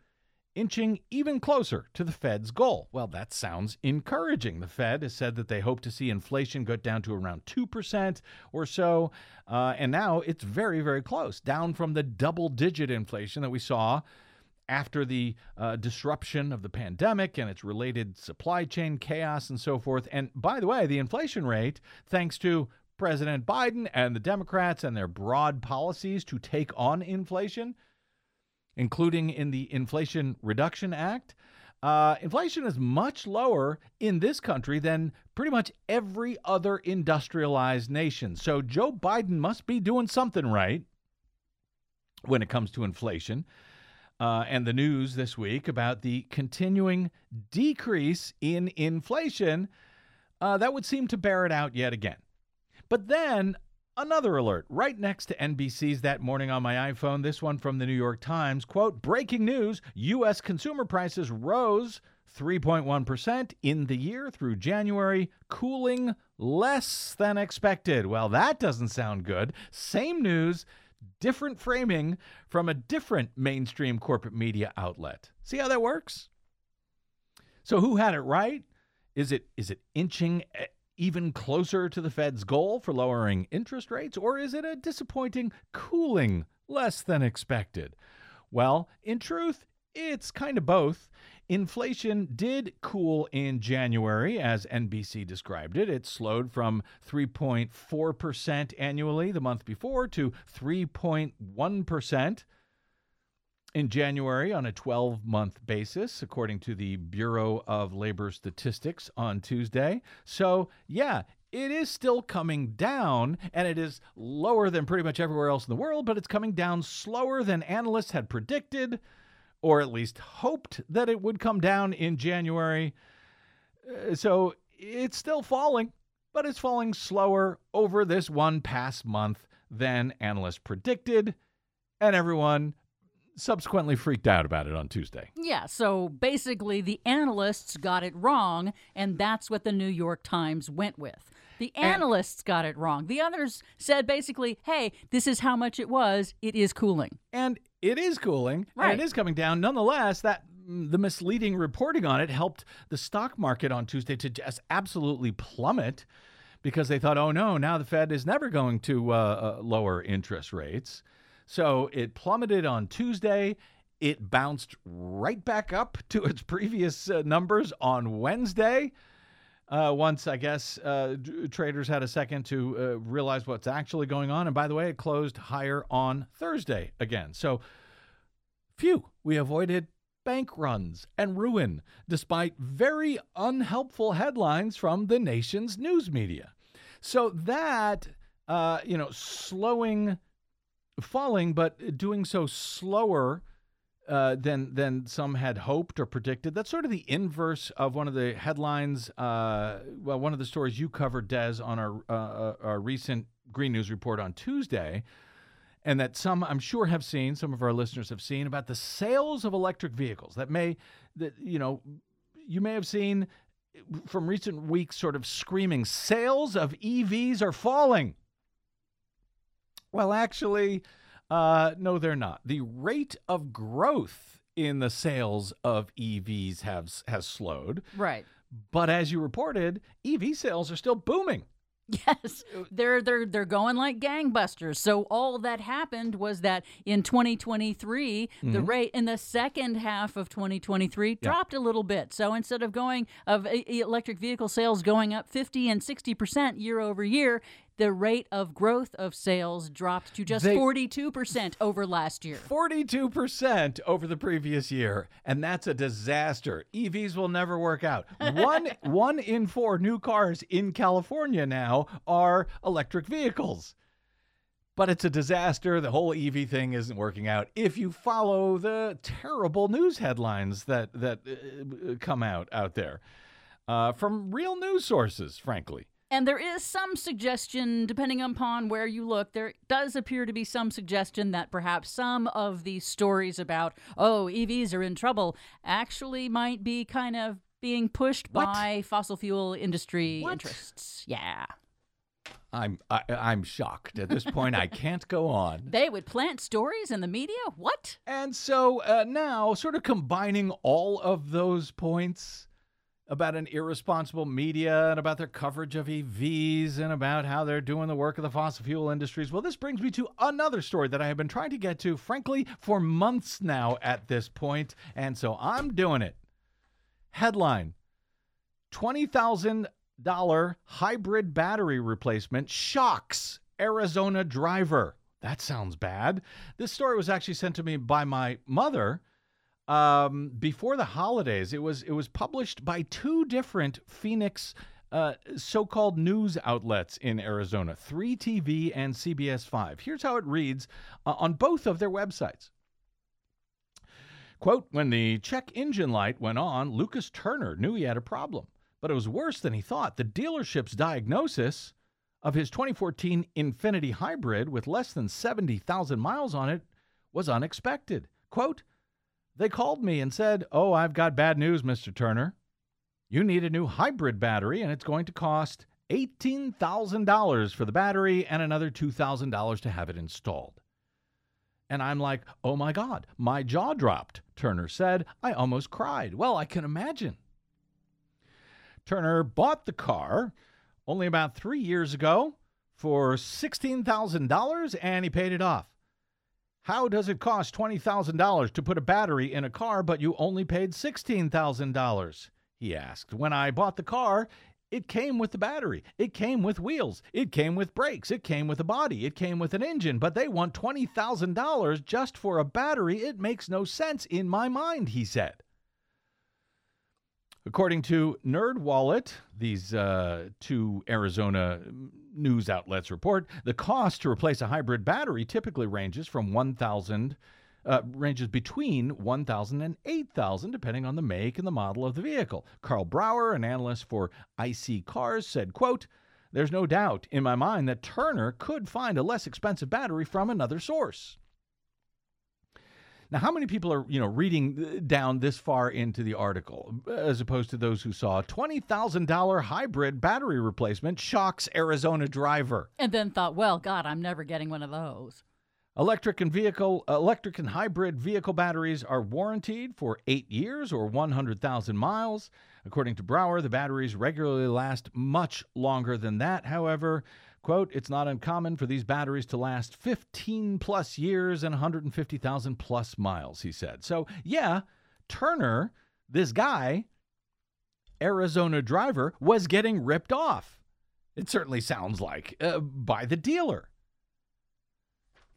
inching even closer to the Fed's goal. Well, that sounds encouraging. The Fed has said that they hope to see inflation go down to around 2% or so, uh, and now it's very, very close, down from the double digit inflation that we saw after the uh, disruption of the pandemic and its related supply chain chaos and so forth. And by the way, the inflation rate, thanks to President Biden and the Democrats and their broad policies to take on inflation, including in the Inflation Reduction Act, uh, inflation is much lower in this country than pretty much every other industrialized nation. So Joe Biden must be doing something right when it comes to inflation uh, and the news this week about the continuing decrease in inflation, uh, that would seem to bear it out yet again. But then another alert right next to NBC's that morning on my iPhone, this one from the New York Times quote, breaking news U.S. consumer prices rose 3.1% in the year through January, cooling less than expected. Well, that doesn't sound good. Same news different framing from a different mainstream corporate media outlet. See how that works? So who had it right? Is it is it inching eh, even closer to the Fed's goal for lowering interest rates or is it a disappointing cooling less than expected? Well, in truth, it's kind of both. Inflation did cool in January, as NBC described it. It slowed from 3.4% annually the month before to 3.1% in January on a 12 month basis, according to the Bureau of Labor Statistics on Tuesday. So, yeah, it is still coming down, and it is lower than pretty much everywhere else in the world, but it's coming down slower than analysts had predicted or at least hoped that it would come down in January. Uh, so it's still falling, but it's falling slower over this one past month than analysts predicted, and everyone subsequently freaked out about it on Tuesday. Yeah, so basically the analysts got it wrong, and that's what the New York Times went with. The And- analysts got it wrong. The others said basically, hey, this is how much it was. It is cooling. and it is cooling Right. and it is coming down nonetheless that mm, the misleading reporting on it helped the stock market on tuesday to just absolutely plummet because they thought oh no now the fed is never going to uh, uh, lower interest rates so it plummeted on tuesday it bounced right back up to its previous uh, numbers on wednesday uh, once I guess uh, traders had a second to uh, realize what's actually going on. And by the way, it closed higher on Thursday again. So, phew, we avoided bank runs and ruin despite very unhelpful headlines from the nation's news media. So, that, uh, you know, slowing, falling, but doing so slower uh, than than some had hoped or predicted. That's sort of the inverse of one of the headlines. Uh, well, one of the stories you covered, Des, on our uh, uh, our recent Green News report on Tuesday, and that some I'm sure have seen. Some of our listeners have seen about the sales of electric vehicles. That may that you know you may have seen from recent weeks, sort of screaming, sales of EVs are falling. Well, actually, uh, no, they're not. The rate of growth in the sales of EVs has has slowed, Right. but as you reported, EV sales are still booming. Yes, they're they're they're going like gangbusters. So all that happened was that in 2023, the rate in the second half of 2023 dropped a little bit. So instead of going of electric vehicle sales going up 50 and 60 percent year over year, the rate of growth of sales dropped to just They- 42 percent over last year. 42% over the previous year, and that's a disaster. EVs will never work out. One one in 4 new cars in California now are electric vehicles. But it's a disaster. The whole EV thing isn't working out. If you follow the terrible news headlines that that uh, come out out there uh, from real news sources, frankly. And there is some suggestion, depending upon where you look, there does appear to be some suggestion that perhaps some of these stories about, oh, EVs are in trouble, actually might be kind of being pushed What? by fossil fuel industry What? interests. Yeah. I'm I, I'm shocked at this point. I can't go on. They would plant stories in the media? What? And so uh, now, sort of combining all of those points about an irresponsible media and about their coverage of EVs and about how they're doing the work of the fossil fuel industries. Well, this brings me to another story that I have been trying to get to, frankly, for months now at this point, and so I'm doing it. Headline $20,000 hybrid battery replacement shocks Arizona driver. That sounds bad. This story was actually sent to me by my mother um, before the holidays. It was it was published by two different Phoenix uh, so-called news outlets in Arizona, 3TV and CBS 5. Here's how it reads uh, on both of their websites. Quote, when the check engine light went on, Lucas Turner knew he had a problem, but it was worse than he thought. The dealership's diagnosis of his 2014 Infiniti Hybrid with less than 70,000 miles on it was unexpected. Quote, they called me and said, Oh, I've got bad news, Mr. Turner. You need a new hybrid battery, and it's going to cost $18,000 for the battery and another $2,000 to have it installed. And I'm like, oh my God, my jaw dropped, Turner said. I almost cried. Well, I can imagine. Turner bought the car only about three years ago for $16,000 and he paid it off. How does it cost $20,000 to put a battery in a car, but you only paid $16,000? He asked. When I bought the car, it came with the battery. It came with wheels. It came with brakes. It came with a body. It came with an engine, but they want $20,000 just for a battery. It makes no sense in my mind, he said. According to NerdWallet, these uh, two Arizona news outlets report, the cost to replace a hybrid battery typically ranges from 1,000 uh, ranges between 1,000 and 8,000 depending on the make and the model of the vehicle. Karl Brauer, an analyst for iSeeCars, said, quote, "There's no doubt in my mind that Turner could find a less expensive battery from another source." Now, how many people are, you know, reading uh, down this far into the article as opposed to those who saw $20,000 hybrid battery replacement shocks Arizona driver? And then thought, well, God, I'm never getting one of those. Electric and vehicle electric and hybrid vehicle batteries are warranted for 8 years or 100,000 miles. According to Brauer, the batteries regularly last much longer than that. However, quote, it's not uncommon for these batteries to last 15 plus years and 150,000 plus miles, he said. So, yeah, Turner, this guy, Arizona driver, was getting ripped off. It certainly sounds like uh, by the dealer.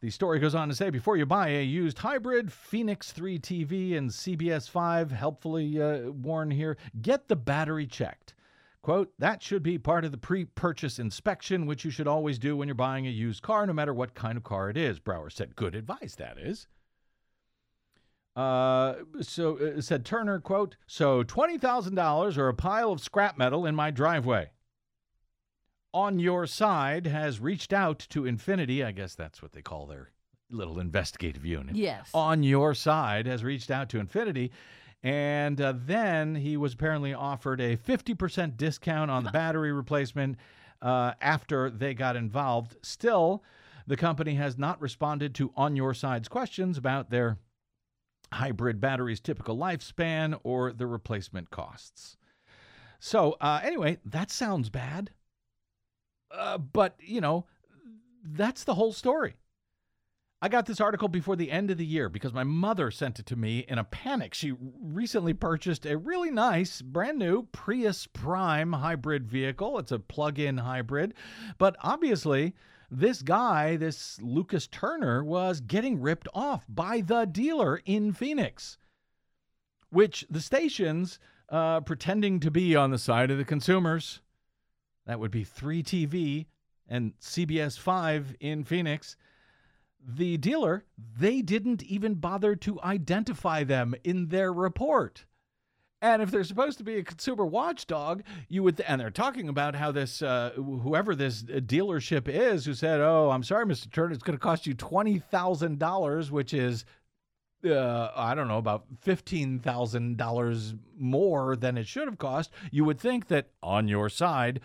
The story goes on to say before you buy a used hybrid Phoenix 3 TV and CBS 5, helpfully uh, warn here, get the battery checked. Quote, that should be part of the pre purchase inspection, which you should always do when you're buying a used car, no matter what kind of car it is. Brauer said, good advice, that is. Uh, so uh, said Turner, quote, so $20,000 or a pile of scrap metal in my driveway on your side has reached out to Infiniti. I guess that's what they call their little investigative unit. Yes. On your side has reached out to Infiniti. And uh, then he was apparently offered a 50% discount on the battery replacement uh, after they got involved. Still, the company has not responded to On Your Side's questions about their hybrid battery's typical lifespan or the replacement costs. So, uh, anyway, that sounds bad. Uh, but, you know, that's the whole story. I got this article before the end of the year because my mother sent it to me in a panic. She recently purchased a really nice, brand new Prius Prime hybrid vehicle. It's a plug in hybrid. But obviously, this guy, this Lucas Turner, was getting ripped off by the dealer in Phoenix, which the stations, uh, pretending to be on the side of the consumers, that would be 3TV and CBS 5 in Phoenix. The dealer, they didn't even bother to identify them in their report. And if they're supposed to be a consumer watchdog, you would, and they're talking about how this, uh, whoever this dealership is, who said, "Oh, I'm sorry, Mr. Turner, it's going to cost you twenty thousand dollars, which is, uh, I don't know, about fifteen thousand dollars more than it should have cost." You would think that on your side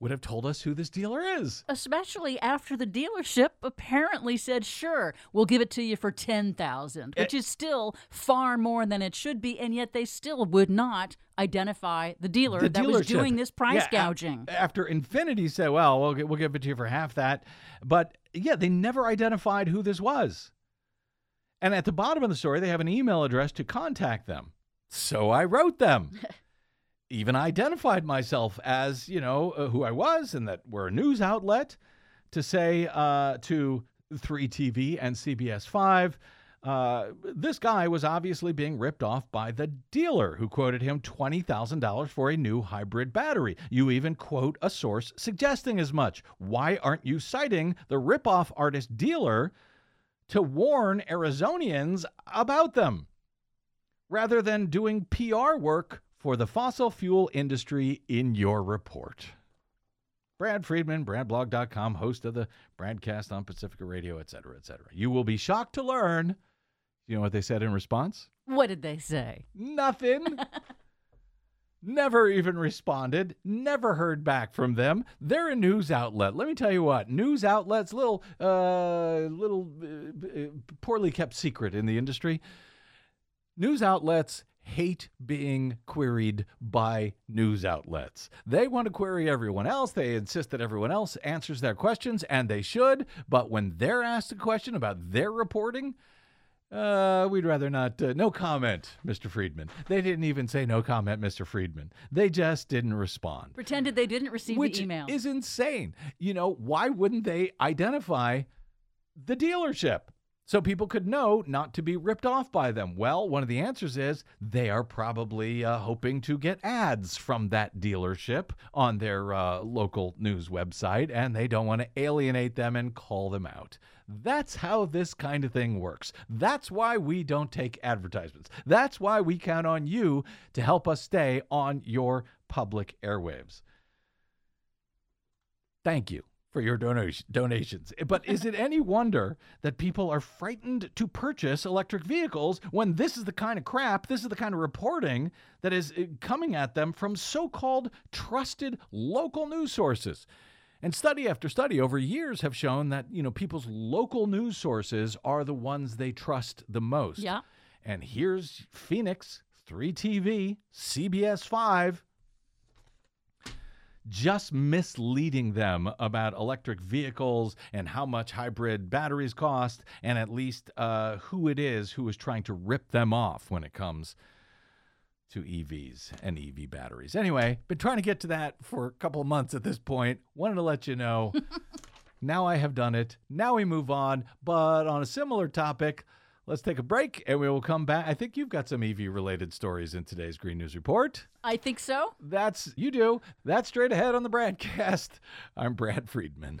would have told us who this dealer is. Especially after the dealership apparently said, "Sure, we'll give it to you for ten thousand, which eh. is still far more than it should be, and yet they still would not identify the dealer The that was doing this price Yeah, gouging. after Infiniti said, "Well, we'll we'll give it to you for half that," but yeah, they never identified who this was. And at the bottom of the story, they have an email address to contact them. So I wrote them. Even identified myself as, you know, uh, who I was and that we're a news outlet to say uh, to 3TV and CBS 5 uh, this guy was obviously being ripped off by the dealer who quoted him $20,000 for a new hybrid battery. You even quote a source suggesting as much. Why aren't you citing the ripoff artist dealer to warn Arizonians about them rather than doing PR work for the fossil fuel industry in your report? Brad Friedman, bradblog.com, host of the BradCast on Pacifica Radio, et cetera, et cetera. You will be shocked to learn. You know what they said in response? What did they say? Nothing. never even responded. Never heard back from them. They're a news outlet. Let me tell you what. News outlets, little, uh, little uh, uh, poorly kept secret in the industry. News outlets hate being queried by news outlets. They want to query everyone else. They insist that everyone else answers their questions, and they should. But when they're asked a question about their reporting, uh, we'd rather not. Uh, no comment, Mr. Friedman. They didn't even say no comment, Mr. Friedman. They just didn't respond, Pretended they didn't receive which the email. is insane. You know, why wouldn't they identify the dealership so people could know not to be ripped off by them? Well, one of the answers is they are probably uh, hoping to get ads from that dealership on their uh, local news website, and they don't want to alienate them and call them out. That's how this kind of thing works. That's why we don't take advertisements. That's why we count on you to help us stay on your public airwaves. Thank you for your donation, donations. But is it any wonder that people are frightened to purchase electric vehicles when this is the kind of crap, this is the kind of reporting that is uh, coming at them from so called trusted local news sources? And study after study over years have shown that, you know, people's local news sources are the ones they trust the most. Yeah. And here's Phoenix, 3TV, CBS 5, just misleading them about electric vehicles and how much hybrid batteries cost, and at least uh, who it is who is trying to rip them off when it comes to EVs and EV batteries. Anyway, been trying to get to that for a couple of months at this point. Wanted to let you know. now I have done it. Now we move on. But on a similar topic, let's take a break and we will come back. I think you've got some EV related stories in today's Green News Report. I think so. That's you do. That's straight ahead on the BradCast. I'm Brad Friedman.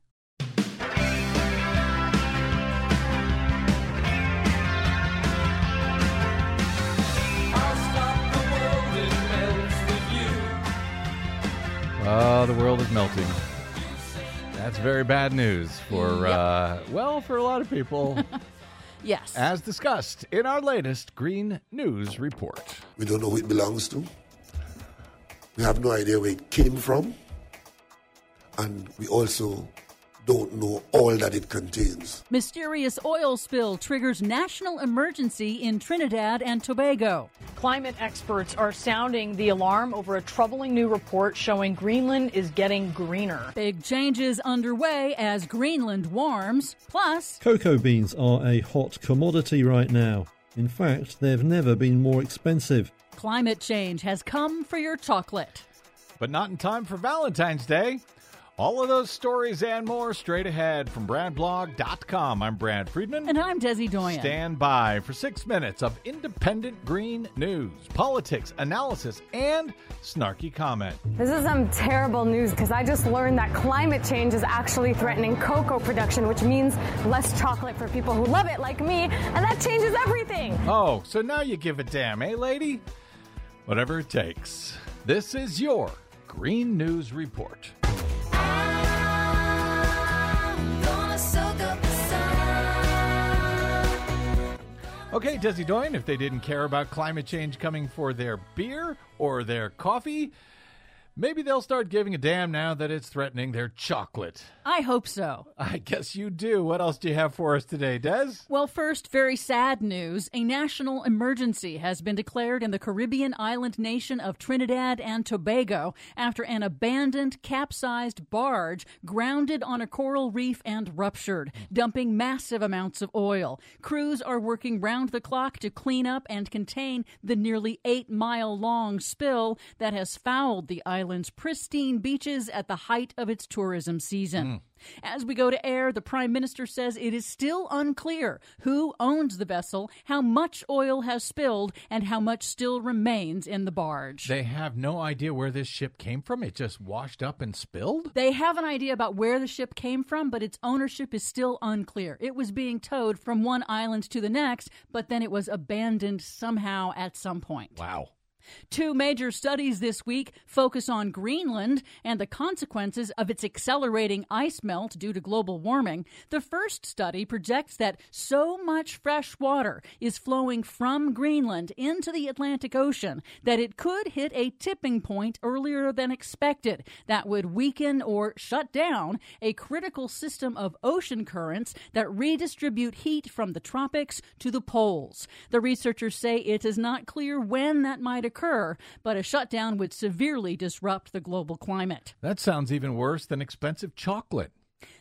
Oh, the world is melting. That's very bad news for, Yep. uh, well, for a lot of people, Yes. as discussed in our latest Green News Report. We don't know who it belongs to. We have no idea where it came from. And we also don't know all that it contains. Mysterious oil spill triggers national emergency in Trinidad and Tobago. Climate experts are sounding the alarm over a troubling new report showing Greenland is getting greener. Big changes underway as Greenland warms. Plus, Cocoa beans are a hot commodity right now. In fact, they've never been more expensive. climate change has come for your chocolate. But not in time for Valentine's Day. All of those stories and more straight ahead from BradBlog.com. I'm Brad Friedman. And I'm Desi Doyen. Stand by for six minutes of independent green news, politics, analysis, and snarky comment. This is some terrible news because I just learned that climate change is actually threatening cocoa production, which means less chocolate for people who love it, like me, and that changes everything. Oh, so now you give a damn, eh, lady? Whatever it takes. This is your Green News Report. Okay, Desi Doyen, if they didn't care about climate change coming for their beer or their coffee, maybe they'll start giving a damn now that it's threatening their chocolate. I hope so. I guess you do. What else do you have for us today, Des? Well, first, very sad news. A national emergency has been declared in the Caribbean island nation of Trinidad and Tobago after an abandoned, capsized barge grounded on a coral reef and ruptured, dumping massive amounts of oil. Crews are working round the clock to clean up and contain the nearly eight mile long spill that has fouled the island's pristine beaches at the height of its tourism season. Hmm. As we go to air, the Prime Minister says it is still unclear who owns the vessel, how much oil has spilled, and how much still remains in the barge. They have no idea where this ship came from. It just washed up and spilled? They have an idea about where the ship came from, but its ownership is still unclear. It was being towed from one island to the next, but then it was abandoned somehow at some point. Wow. Two major studies this week focus on Greenland and the consequences of its accelerating ice melt due to global warming. The first study projects that so much fresh water is flowing from Greenland into the Atlantic Ocean that it could hit a tipping point earlier than expected that would weaken or shut down a critical system of ocean currents that redistribute heat from the tropics to the poles. The researchers say it is not clear when that might occur, but a shutdown would severely disrupt the global climate. That sounds even worse than expensive chocolate.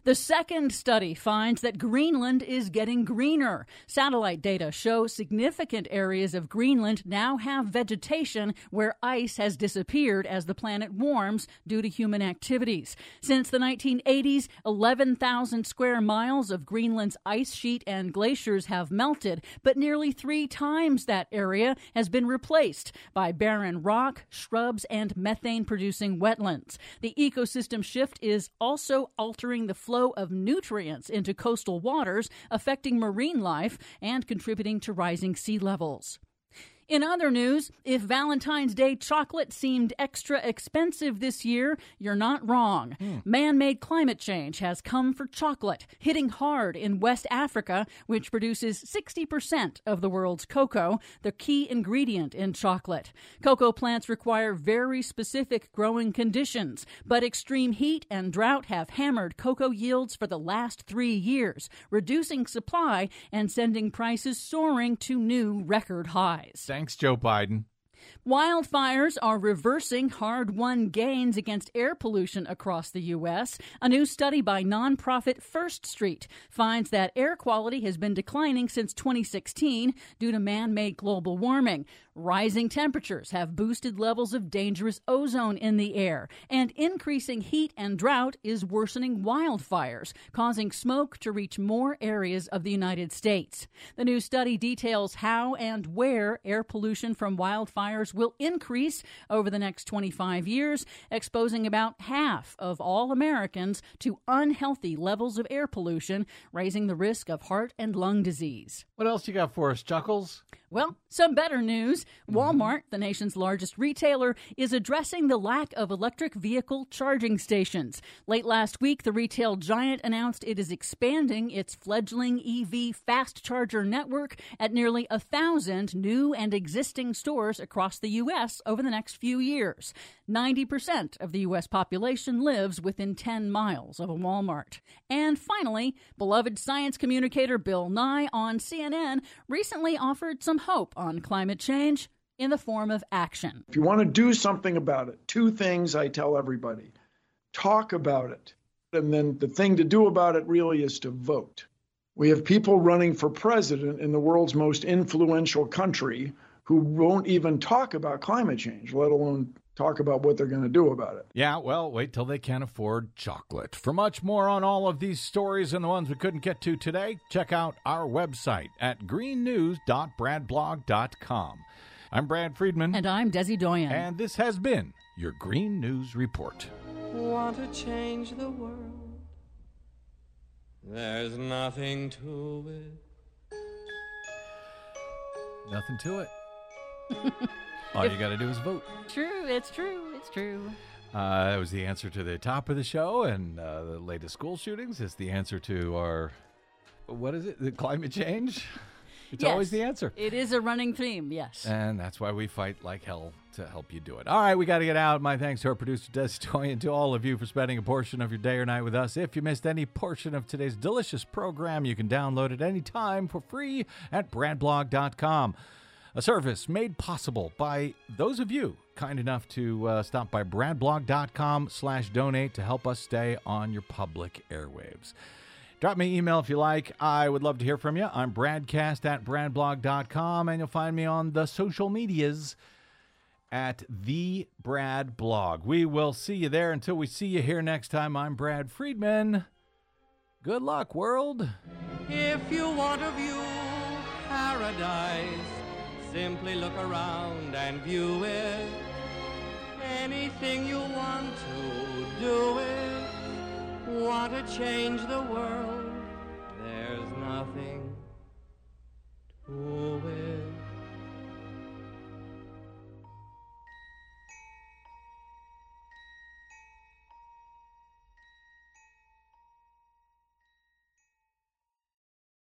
The second study finds that Greenland is getting greener. Satellite data show significant areas of Greenland now have vegetation where ice has disappeared as the planet warms due to human activities. Since the 1980s, 11,000 square miles of Greenland's ice sheet and glaciers have melted, but nearly three times that area has been replaced by barren rock, shrubs, and methane producing wetlands. The ecosystem shift is also altering the flow of nutrients into coastal waters, affecting marine life and contributing to rising sea levels. In other news, if Valentine's Day chocolate seemed extra expensive this year, you're not wrong. Hmm. Man made climate change has come for chocolate, hitting hard in West Africa, which produces 60% of the world's cocoa, the key ingredient in chocolate. Cocoa plants require very specific growing conditions, but extreme heat and drought have hammered cocoa yields for the last three years, reducing supply and sending prices soaring to new record highs. Thanks, Joe Biden. Wildfires are reversing hard won gains against air pollution across the U.S. A new study by nonprofit First Street finds that air quality has been declining since 2016 due to man made global warming. Rising temperatures have boosted levels of dangerous ozone in the air, and increasing heat and drought is worsening wildfires, causing smoke to reach more areas of the United States. The new study details how and where air pollution from wildfires will increase over the next 25 years, exposing about half of all Americans to unhealthy levels of air pollution, raising the risk of heart and lung disease. What else you got for us, Chuckles? Well, some better news. Mm-hmm. Walmart, the nation's largest retailer, is addressing the lack of electric vehicle charging stations. Late last week, the retail giant announced it is expanding its fledgling EV fast charger network at nearly a thousand new and existing stores across the U.S. over the next few years. 90% of the U.S. population lives within 10 miles of a Walmart. And finally, beloved science communicator Bill Nye on CNN recently offered some hope on climate change in the form of action. If you want to do something about it, two things I tell everybody talk about it. And then the thing to do about it really is to vote. We have people running for president in the world's most influential country who won't even talk about climate change, let alone talk about what they're going to do about it. Yeah, well, wait till they can't afford chocolate. For much more on all of these stories and the ones we couldn't get to today, check out our website at greennews.bradblog.com. I'm Brad Friedman. And I'm Desi Doyen. And this has been your Green News Report. Want to change the world? There's nothing to it. Nothing to it. All you got to do is vote. True, it's true, it's true. Uh, that was the answer to the top of the show, and uh, the latest school shootings is the answer to our what is it? The climate change. It's Yes, always the answer, It is a running theme, yes. and that's why we fight like hell to help you do it. All right, we got to get out. My thanks to our producer Des Toy and to all of you for spending a portion of your day or night with us. If you missed any portion of today's delicious program, you can download it anytime for free at bradblog.com. A service made possible by those of you kind enough to uh, stop by bradblog.com slash donate to help us stay on your public airwaves. Drop me an email if you like. I would love to hear from you. I'm bradcast at bradblog.com, and you'll find me on the social medias at the Brad Blog. We will see you there. Until we see you here next time, I'm Brad Friedman. Good luck, world. If you want to view paradise, simply look around and view it. Anything you want to do it. Want to change the world? There's nothing to it.